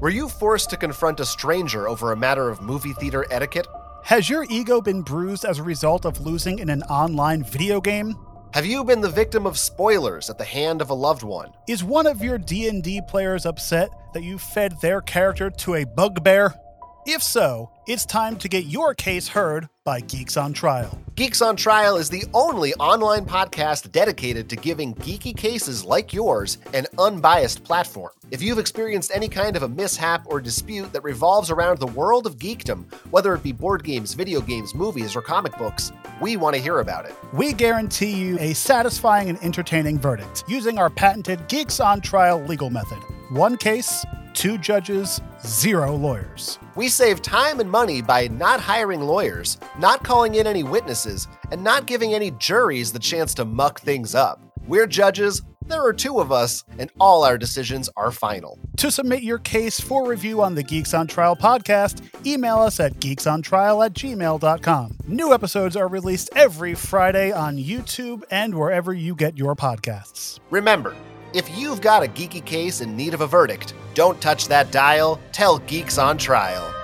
Were you forced to confront a stranger over a matter of movie theater etiquette? Has your ego been bruised as a result of losing in an online video game? Have you been the victim of spoilers at the hand of a loved one? Is one of your D&D players upset that you fed their character to a bugbear? If so, it's time to get your case heard by Geeks on Trial. Geeks on Trial is the only online podcast dedicated to giving geeky cases like yours an unbiased platform. If you've experienced any kind of a mishap or dispute that revolves around the world of geekdom, whether it be board games, video games, movies, or comic books, we want to hear about it. We guarantee you a satisfying and entertaining verdict using our patented Geeks on Trial legal method. One case, two judges, zero lawyers. We save time and money by not hiring lawyers, not calling in any witnesses, and not giving any juries the chance to muck things up. We're judges, there are two of us, and all our decisions are final. To submit your case for review on the Geeks on Trial podcast, email us at geeksontrial at gmail.com. New episodes are released every Friday on YouTube and wherever you get your podcasts. Remember, if you've got a geeky case in need of a verdict, don't touch that dial. Tell Geeks on Trial.